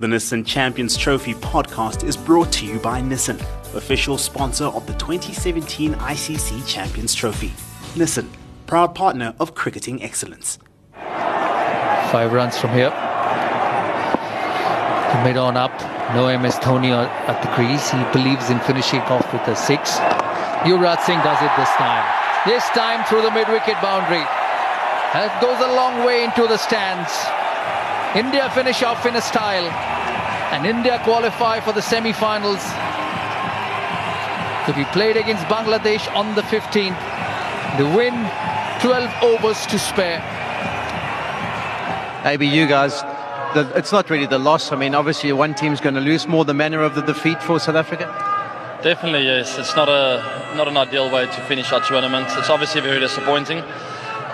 The Nissan Champions Trophy podcast is brought to you by Nissan, official sponsor of the 2017 ICC Champions Trophy. Nissan, proud partner of cricketing excellence. Five runs from here. Mid on up. No MS Dhoni at the crease. He believes in finishing off with a six. Yuvraj Singh does it this time. This time through the mid-wicket boundary. That goes a long way into the stands. India finish off in a style. And India qualify for the semi-finals to be played against Bangladesh on the 15th. The win, 12 overs to spare. Maybe you guys, the, it's not really the loss. I mean, obviously one team's going to lose more the manner of the defeat for South Africa. Definitely, yes. It's not a not an ideal way to finish our tournament. It's obviously very disappointing.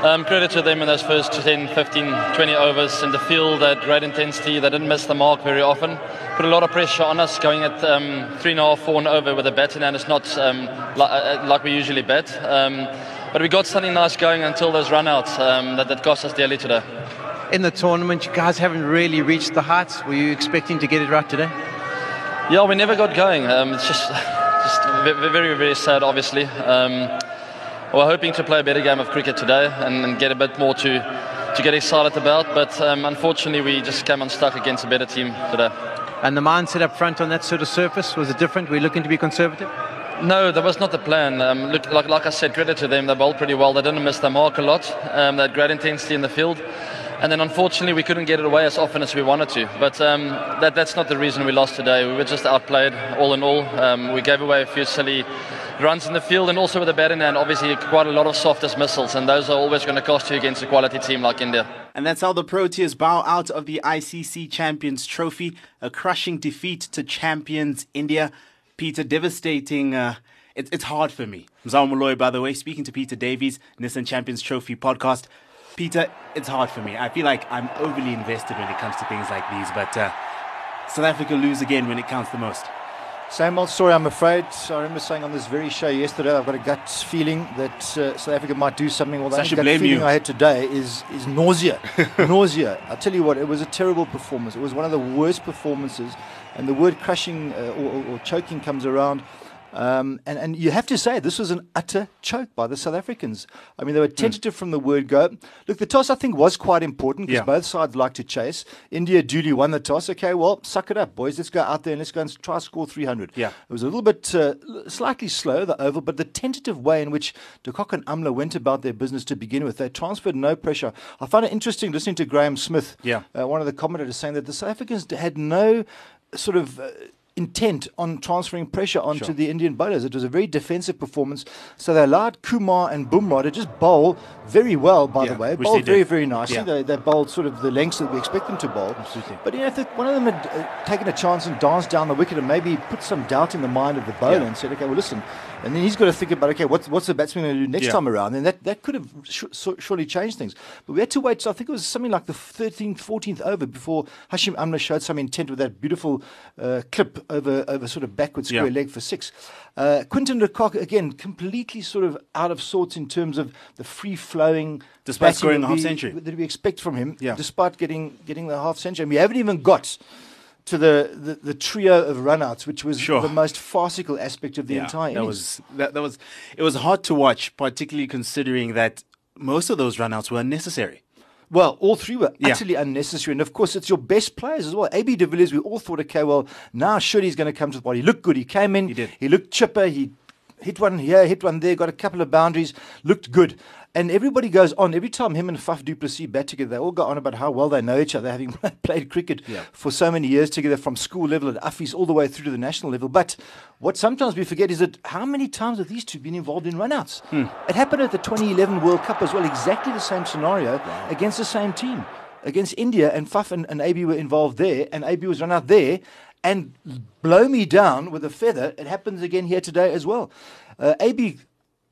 Um, credit to them in those first 10, 15, 20 overs in the field at great intensity. They didn't miss the mark very often. Put a lot of pressure on us going at um, three and a half, four and over with a batsman, and it's not um, like, uh, like we usually bat. Um, but we got something nice going until those runouts um, that, that cost us dearly today. In the tournament, you guys haven't really reached the heights. Were you expecting to get it right today? Yeah, we never got going. Um, it's just, just very, very sad, obviously. We're hoping to play a better game of cricket today and, and get a bit more to, to get excited about, but um, unfortunately we just came unstuck against a better team today. And the mindset up front on that sort of surface, was it different? Were you looking to be conservative? No, that was not the plan. Um, look, like, like I said, credit to them, they bowled pretty well. They didn't miss their mark a lot. Um, they had great intensity in the field. And then unfortunately, we couldn't get it away as often as we wanted to. But um, that, that's not the reason we lost today. We were just outplayed all in all. Um, we gave away a few silly runs in the field and also with the batting and obviously quite a lot of soft dismissals and those are always going to cost you against a quality team like India. And that's how the Proteas bow out of the ICC Champions Trophy, a crushing defeat to champions India. Peter, devastating. Uh, it, it's hard for me. Mzal Malloy, by the way, speaking to Peter Davies, Nissan Champions Trophy podcast. Peter, it's hard for me. I feel like I'm overly invested when it comes to things like these, but uh, South Africa lose again when it counts the most. Same old story, I'm afraid. I remember saying on this very show yesterday, I've got a gut feeling that uh, South Africa might do something. Well, the gut feeling you. I had today is is nausea. nausea. I tell you what, it was a terrible performance. It was one of the worst performances, and the word crushing uh, or, or, choking comes around. Um, and, and you have to say, this was an utter choke by the South Africans. I mean, they were hmm. tentative mm. from the word go. Look, the toss, I think, was quite important because yeah. both sides like to chase. India duly won the toss. Okay, well, suck it up, boys. Let's go out there and let's go and try to score 300. Yeah. It was a little bit uh, slightly slow, the over, but the tentative way in which de Kock and Amla went about their business to begin with, they transferred no pressure. I found it interesting listening to Graeme Smith, yeah. Uh, one of the commentators, saying that the South Africans had no sort of uh, intent on transferring pressure onto sure. the Indian bowlers. It was a very defensive performance. So they allowed Kumar and Bumrah to just bowl very well, by yeah, the way. Bowled very, very nicely. Yeah. They, they, bowled sort of the lengths that we expect them to bowl. Absolutely. But you know, if one of them had uh, taken a chance and danced down the wicket and maybe put some doubt in the mind of the bowler yeah. and said, okay, well, listen, and then he's got to think about, okay, what's, what's the batsman going to do next time around? And that, that could have sh- surely changed things. But we had to wait, so I think it was something like the 13th, 14th over before Hashim Amla showed some intent with that beautiful uh, clip over, over sort of backward square yeah. leg for six. Uh, Quinton de Kock, again, completely sort of out of sorts in terms of the free flowing. Despite scoring a half century. That we expect from him, yeah. despite getting, getting the half century. And we haven't even got to the, the, the, trio of runouts, which was sure. the most farcical aspect of the yeah, entire that Was, that, that was, it was hard to watch, particularly considering that most of those runouts were unnecessary. Well, all three were yeah. utterly unnecessary. And of course, it's your best players as well. AB de Villiers, we all thought, okay, well, now surely he's going to come to the body. He looked good. He came in. He did. He looked chipper. He hit one here, hit one there, got a couple of boundaries, looked good. And everybody goes on. Every time him and Faf du Plessis bat together, they all go on about how well they know each other, having played cricket yeah. for so many years together from school level at Affies all the way through to the national level. But what sometimes we forget is that how many times have these two been involved in runouts? Hmm. It happened at the 2011 World Cup as well, exactly the same scenario wow. against the same team. Against India, and Faf and, and AB were involved there, and AB was run out there, and blow me down with a feather. It happens again here today as well. Uh, AB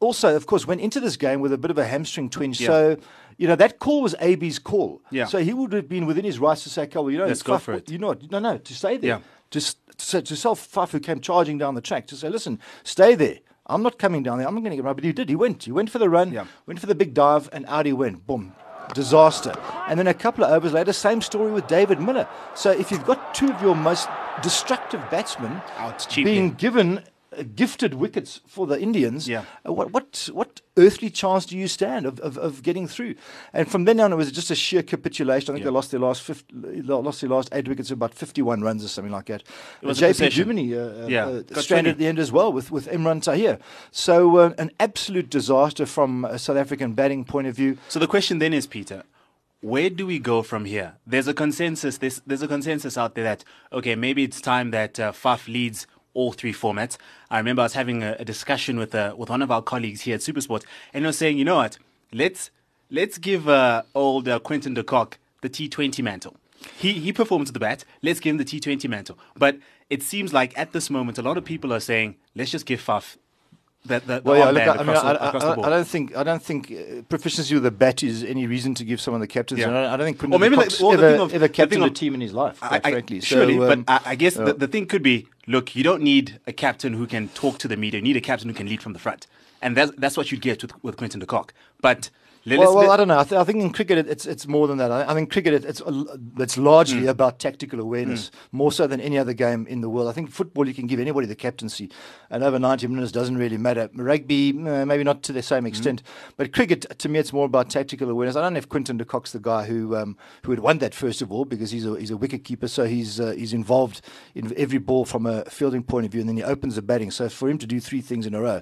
also, of course, went into this game with a bit of a hamstring twinge. Yeah. So, you know, that call was AB's call. Yeah. So he would have been within his rights to say, well, you know, let's go for it. You know, no, no, to stay there. Yeah. Just to, to self Faf, who came charging down the track, to say, listen, stay there. I'm not coming down there. I'm not going to get run. But he did. He went. He went for the run. Yeah. Went for the big dive, and out he went. Boom. disaster. And then a couple of overs later, same story with David Miller. So if you've got two of your most destructive batsmen oh, cheaply. being given gifted wickets for the Indians, Yeah. uh, what, what, what earthly chance do you stand of, of, of getting through? And from then on, it was just a sheer capitulation. I think Yeah. they lost their last 50, lost their last eight wickets, about 51 runs or something like that. It was Uh, JP possession. Duminy uh, Yeah, uh, stranded 20. at the end as well with, with Imran Tahir. So uh, an absolute disaster from a South African batting point of view. So the question then is, Peter, where do we go from here? There's a consensus. There's, there's a consensus out there that okay, maybe it's time that uh, Faf leads all three formats. I remember I was having a, a discussion with uh, with one of our colleagues here at Supersport, and he was saying, you know what, let's let's give uh, old uh, Quinton de Kock the T20 mantle. He he performs the bat. Let's give him the T20 mantle. But it seems like at this moment, a lot of people are saying, let's just give Faf that the Well, yeah, look, I, mean, I, the, I- I- don't think I don't think uh, proficiency with the bat is any reason to give someone the captaincy. Yeah. I, don't, I don't think Or Quinton maybe de like- well, the ever, thing of- ever captained a team in his life, I- quite frankly. surely, so, but um, I, I guess yeah. the, the thing could be look, you don't need a captain who can talk to the media. You need a captain who can lead from the front. And that's, that's what you'd get with, with Quinton de Kock. But well, well, I don't know. I, th- I think in cricket it, it's it's more than that. I, I think cricket it, it's it's largely Mm. about tactical awareness more so than any other game in the world. I think football you can give anybody the captaincy, and over ninety minutes doesn't really matter. Rugby uh, maybe not to the Mm. same extent, but cricket to me it's more about tactical awareness. I don't know if Quinton de Kock's the guy who um, who had won that first of all because he's a he's a wicket keeper, so he's uh, he's involved in every ball from a fielding point of view, and then he opens the batting. So for him to do three things in a row,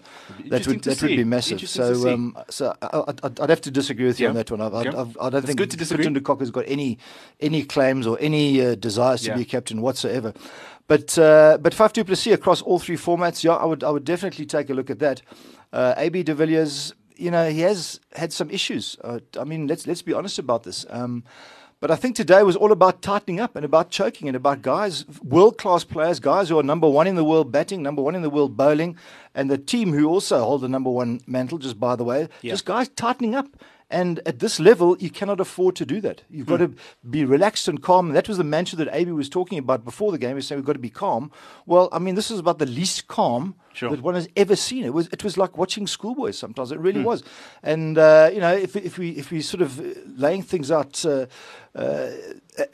that would that would be massive. So um, so I, I, I'd have to disagree with you Yeah. on that one. I've, Yeah. I've, I don't It's think good to disagree. Quinton de Kock has got any any claims or any uh, desires Yeah. to be a captain whatsoever. But uh, but Faf du Plessis across all three formats, yeah, I would I would definitely take a look at that. Uh, AB de Villiers, you know, he has had some issues. Uh, I mean, let's let's be honest about this. Um, but I think today was all about tightening up and about choking and about guys, world class players, guys who are number one in the world batting, number one in the world bowling, and the team who also hold the number one mantle, just by the way, Yeah. just guys tightening up. And at this level, you cannot afford to do that. You've got hmm. to be relaxed and calm. And that was the mantra that AB was talking about before the game. He was saying we've got to be calm. Well, I mean, this is about the least calm Sure. that one has ever seen. It was it was like watching schoolboys sometimes. It really was. And uh, you know, if if we if we sort of uh, laying things out. Uh, uh,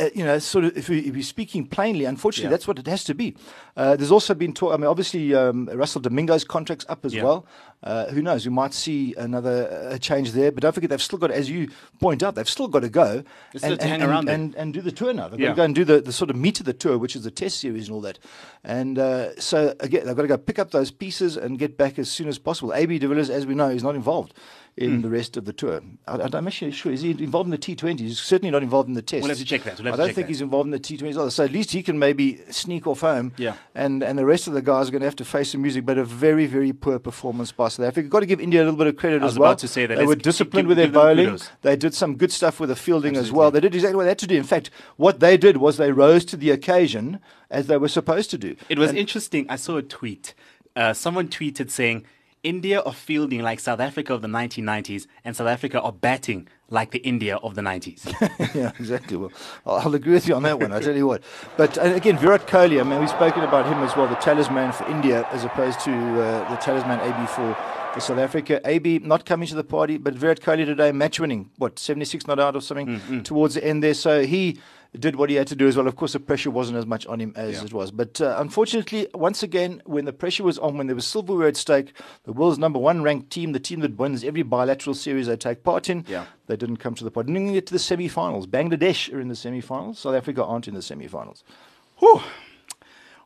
uh, you know, sort of, if, we, if we're speaking plainly, unfortunately, Yeah. that's what it has to be. Uh, there's also been talk. I mean, obviously, um, Russell Domingo's contract's up as Yeah. well. Uh, who knows? We might see another uh, change there. But don't forget, they've still got, as you point out, they've still got to go and, and, hang and, around and, and do the tour now. They've Yeah. got to go and do the, the sort of meat of the tour, which is the test series and all that. And uh, so again, they've got to go pick up those pieces and get back as soon as possible. AB de Villiers, as we know, is not involved in Hmm. the rest of the tour. I, I'm actually sure is he involved in the T20? He's certainly not involved in the test. We'll have to check that. We'll I don't think that. he's involved in the T20 either. So at least he can maybe sneak off home. Yeah. And and the rest of the guys are going to have to face some music. But a very very poor performance by South Africa. Got to give India a little bit of credit I was as well. about to say that. they Let's were keep- disciplined with their bowling. kudos. They did some good stuff with the fielding as well. They did exactly what they had to do. In fact, what they did was they rose to the occasion as they were supposed to do. It was And- interesting. I saw a tweet. Uh, someone tweeted saying, India are fielding like South Africa of the 1990s, and South Africa are batting like the India of the 90s. yeah, exactly. Well, I'll I'll agree with you on that one. I tell you what. But and again, Virat Kohli. I mean, we've spoken about him as well, the talisman for India, as opposed to uh, the talisman AB for, for South Africa. AB not coming to the party, but Virat Kohli today match winning. What seventy six not out or something towards the end there. So he did what he had to do as well. Of course, the pressure wasn't as much on him as Yeah. it was. But uh, unfortunately, once again, when the pressure was on, when there was silverware at stake, the world's number one ranked team, the team that wins every bilateral series they take part in, Yeah. they didn't come to the party. Didn't even get to the semi-finals. Bangladesh are in the semi-finals. South Africa aren't in the semi-finals. Whew.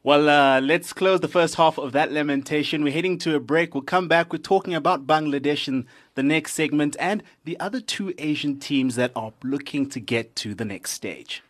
Well, uh, let's close the first half of that lamentation. We're heading to a break. We'll come back. We're talking about Bangladesh in the next segment and the other two Asian teams that are looking to get to the next stage.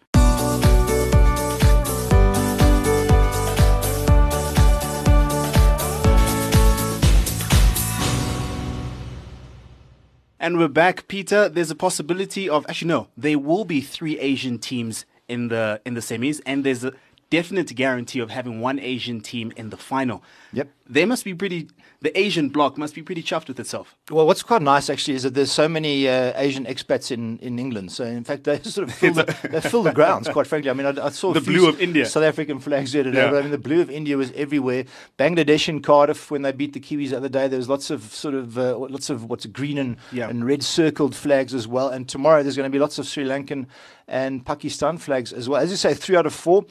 And we're back, Peter. There's a possibility of actually no, there will be three Asian teams in the in the semis, and there's a definite guarantee of having one Asian team in the final. Yep. They must be pretty. The Asian bloc must be pretty chuffed with itself. Well, what's quite nice actually is that there's so many uh, Asian expats in, in England. So in fact, they sort of fill the, they fill the grounds. Quite frankly, I mean, I, I saw The blue of India. South African flags there today. Yeah. But I mean, the blue of India was everywhere. Bangladesh and Cardiff when they beat the Kiwis the other day. There was lots of sort of uh, lots of what's green and Yeah. and red circled flags as well. And tomorrow there's going to be lots of Sri Lankan and Pakistan flags as well. As you say, three out of four.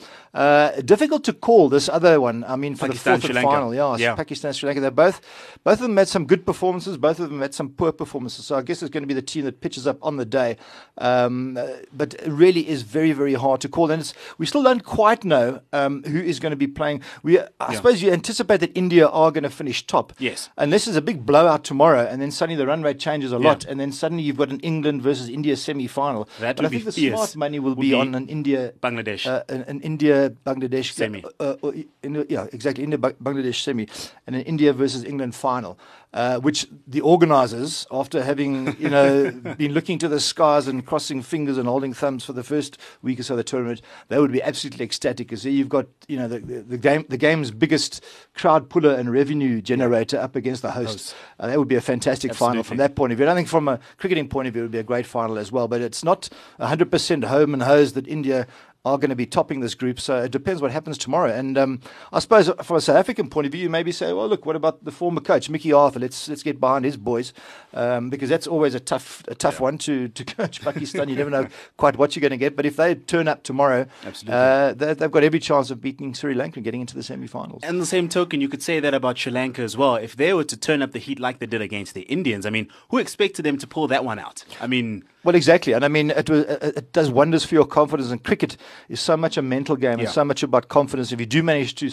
Uh, difficult to call this other one. I mean, for Pakistan, the fourth and final, yeah, Yeah. Pakistan, Sri Lanka. They're both, both of them had some good performances. Both of them had some poor performances. So I guess it's going to be the team that pitches up on the day. Um, uh, but it really is very, very hard to call. And it's, we still don't quite know um, who is going to be playing. We, I Yeah. suppose you anticipate that India are going to finish top. Yes. Unless there's a big blowout tomorrow, and then suddenly the run rate changes a Yeah. lot, and then suddenly you've got an England versus India semi-final. That but I think the fierce. smart money will Would be, be on an India Bangladesh. uh, an, an India Bangladesh Semi. Uh, uh, in, yeah, exactly. India Ba- Bangladesh semi, and an India versus England final, uh, which the organisers, after having you know been looking to the skies and crossing fingers and holding thumbs for the first week or so of the tournament, they would be absolutely ecstatic because you've got you know the, the, the game the game's biggest crowd puller and revenue generator up against the host. Uh, that would be a fantastic final from that point of view. And I think from a cricketing point of view, it would be a great final as well. But it's not 100% home and hose that India are going to be topping this group. So it depends what happens tomorrow. And um, I suppose from a South African point of view, you maybe say, well, look, what about the former coach, Mickey Arthur? Let's let's get behind his boys um, because that's always a tough a tough one to, to coach Pakistan. You never know quite what you're going to get. But if they turn up tomorrow, Absolutely. uh, they, they've got every chance of beating Sri Lanka and getting into the semi-finals. And the same token, you could say that about Sri Lanka as well. If they were to turn up the heat like they did against the Indians, I mean, who expected them to pull that one out? I mean, Well, exactly, and I mean, it, was, it, it does wonders for your confidence. And cricket is so much a mental game, and Yeah. so much about confidence. If you do manage to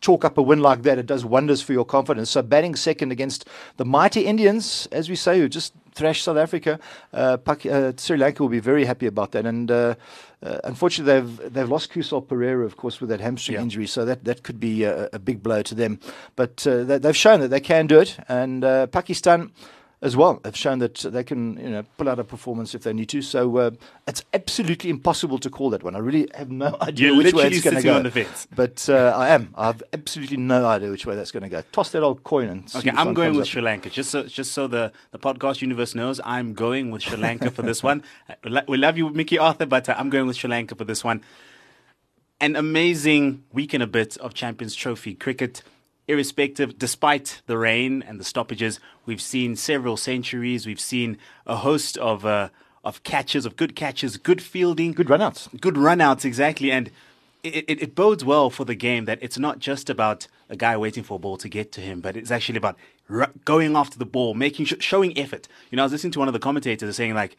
chalk up a win like that, it does wonders for your confidence. So, batting second against the mighty Indians, as we say, who just thrashed South Africa, uh, Pak- uh, Sri Lanka will be very happy about that. And uh, uh, unfortunately, they've they've lost Kusal Perera, of course, with that hamstring Yeah. injury. So that that could be a, a big blow to them. But uh, they, they've shown that they can do it, and uh, Pakistan as well have shown that they can you know pull out a performance if they need to. So uh, it's absolutely impossible to call that one. I really have no idea You're which way it's going to go. on the fence. But uh, I am. I have absolutely no idea which way that's going to go. Toss that old coin and see okay, I'm going with up. Sri Lanka. Just so, just so the, the podcast universe knows, I'm going with Sri Lanka for this one. We We love you, Mickey Arthur, but uh, I'm going with Sri Lanka for this one. An amazing week and a bit of Champions Trophy cricket. Irrespective, despite the rain and the stoppages, we've seen several centuries. We've seen a host of uh, of catches, of good catches, good fielding, Good runouts. good runouts exactly and it, it, it bodes well for the game that it's not just about a guy waiting for a ball to get to him but it's actually about ru- going after the ball making sh- showing effort you know i was listening to one of the commentators saying like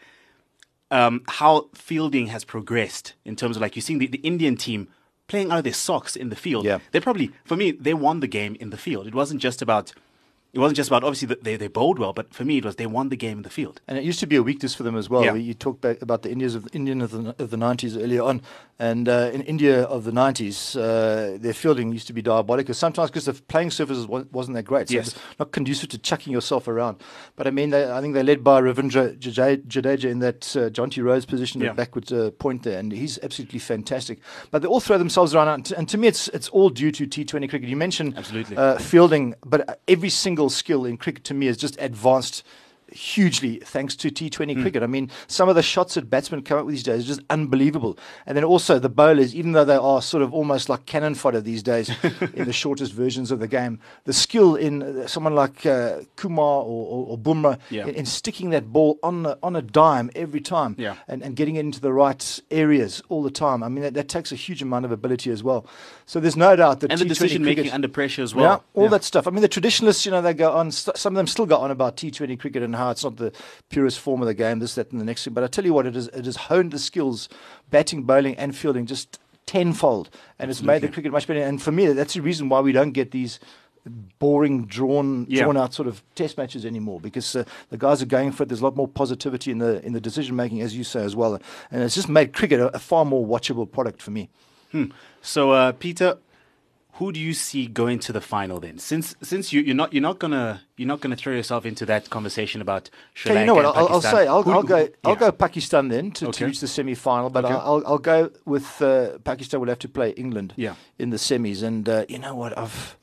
um, how fielding has progressed in terms of like you're seeing the, the indian team playing out of their socks in the field Yeah. they probably for me they won the game in the field it wasn't just about it wasn't just about obviously that they, they bowled well but for me it was they won the game in the field And it used to be a weakness for them as well. Yeah. You talked about the Indians of Indian of the, of the 90s earlier on, and uh, in India of the 90s, uh, their fielding used to be diabolical. Sometimes because the playing surface wasn't that great, so Yes. it's not conducive to chucking yourself around. But I mean, they, I think they're led by Ravindra Jade- Jadeja in that uh, Jonty Rhodes position Yeah. at backward uh, point there, and he's absolutely fantastic. But they all throw themselves around, and to, and to me, it's it's all due to T20 cricket. You mentioned Absolutely. uh, fielding, but every single skill in cricket to me is just advanced hugely thanks to T20 cricket. I mean, some of the shots that batsmen come up with these days is just unbelievable. And then also the bowlers, even though they are sort of almost like cannon fodder these days in the shortest versions of the game, the skill in uh, someone like uh, Kumar or, or, or Bumrah Yeah. in, in sticking that ball on a, on a dime every time Yeah. and, and getting it into the right areas all the time. I mean, that, that takes a huge amount of ability as well. So there's no doubt that and the T20 decision making under pressure as well yeah, all Yeah. that stuff. I mean, the traditionalists, you know, they go on. St- some of them still go on about T20 cricket and how it's not the purest form of the game, this, that, and the next thing. But I tell you what, it is. It has honed the skills, batting, bowling, and fielding just tenfold, and it's made the cricket much better. And for me, that's the reason why we don't get these boring, drawn, Yeah. drawn out sort of test matches anymore because uh, the guys are going for it. There's a lot more positivity in the in the decision making, as you say as well, and it's just made cricket a, a far more watchable product for me. So, uh, Peter, who do you see going to the final then? Since since you, you're not you're not gonna you're not gonna throw yourself into that conversation about Sri Okay, Lanka you know what? I'll, I'll say I'll, Who- I'll go. I'll yeah. go Pakistan then to, Okay. to reach the semi-final, but Okay. I'll, I'll go with uh, Pakistan. Will have to play England Yeah. in the semis, and uh, you know what? I've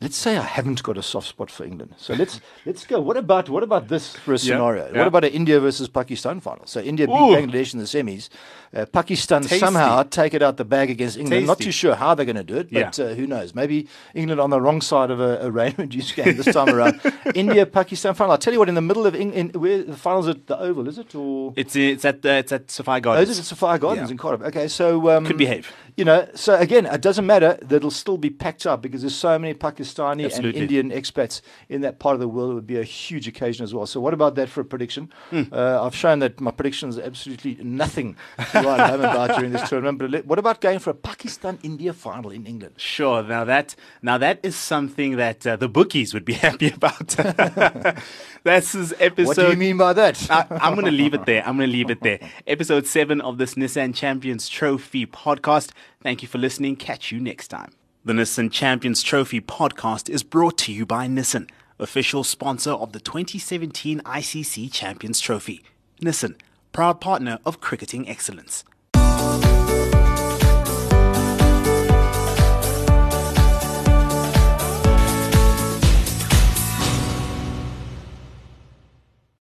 let's say I haven't got a soft spot for England. So let's let's go. What about what about this for a scenario? yeah. What about an India versus Pakistan final? So India beat Ooh. Bangladesh in the semis. Uh, Pakistan Tasty. somehow take it out the bag against England. Not too sure how they're going to do it, but Yeah. uh, who knows? Maybe England on the wrong side of a, a Raymond juice game this time around. India Pakistan final. I'll tell you what. In the middle of Eng- in, where the finals at the Oval is it or? It's it's at uh, it's at Sophia Oh, Gardens. is it Sophia Gardens Yeah. in Cardiff? Okay, so um, Could behave. You know, so again, it doesn't matter. That'll still be packed up because there's so many Pakistani Absolutely. and Indian expats in that part of the world. It would be a huge occasion as well. So, what about that for a prediction? Hmm. Uh, I've shown that my predictions are absolutely nothing write home about during this tournament. But what about going for a Pakistan-India final in England? Sure. Now that now that is something that uh, the bookies would be happy about. this is episode. What do you mean by that? I, I'm going to leave it there. I'm going to leave it there. Episode seven of this Nissan Champions Trophy podcast. Thank you for listening. Catch you next time. The Nissan Champions Trophy podcast is brought to you by Nissan, official sponsor of the 2017 ICC Champions Trophy. Nissan, proud partner of Cricketing Excellence.